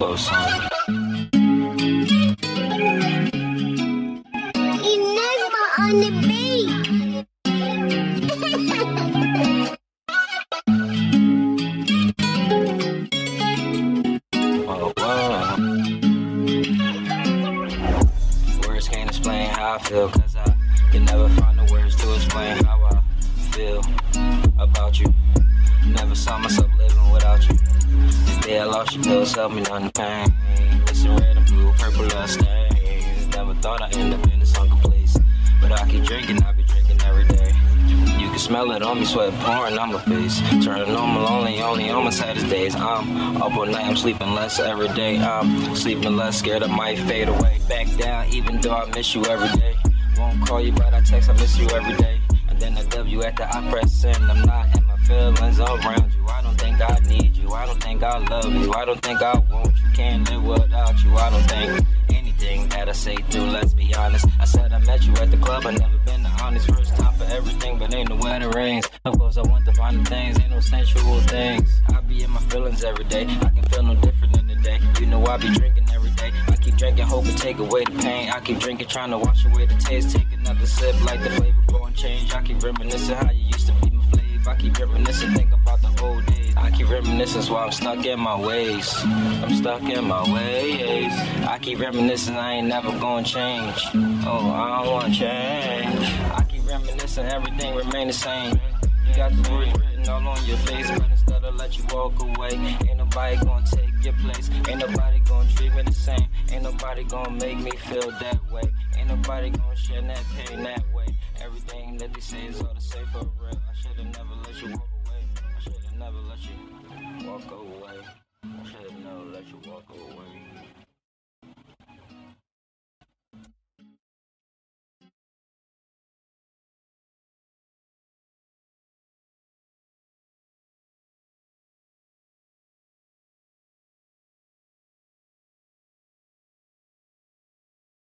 close song. Enigma on the beat. Whoa. Words can't explain how I feel, cause I can never find the words to explain how I feel about you. Never saw myself living without you. The day I lost you, pills help me numb the pain. Missing red and blue, purple love stains. Never thought I'd end up in sunken place. But I keep drinking, I be drinking every day. You can smell it on me, sweat pouring on my face. Turning normal, only, only on my saddest days. I'm up all night, I'm sleeping less every day. I'm sleeping less, scared I might fade away. Back down, even though I miss you every day. Won't call you, but I text, I miss you every day. And then I W after I press send. I'm not in think I love you. I don't think I want you. Can't live without you. I don't think anything that I say through. Let's be honest. I said I met you at the club. I never been the honest. First time for everything, but ain't no wedding rings. Of course, I want the things. Ain't no sensual things. I be in my feelings every day. I can feel no different in the day. You know I be drinking every day. I keep drinking, hoping take away the pain. I keep drinking, trying to wash away the taste. Take another sip, like the flavor going change. I keep reminiscing how you used to be my flavor. I keep reminiscing, think about the I reminiscing, so I'm stuck in my ways. I'm stuck in my ways. I keep reminiscing, I ain't never gonna change. Oh, I don't wanna change. I keep reminiscing, everything remain the same. You got the words written all on your face, but instead of let you walk away, ain't nobody gonna take your place. Ain't nobody gonna treat me the same. Ain't nobody gonna make me feel that way. Ain't nobody gonna share that pain that way. Everything that they say is all the same for real. I should've never let you walk away. I should've never walk away. Said no, let you walk away.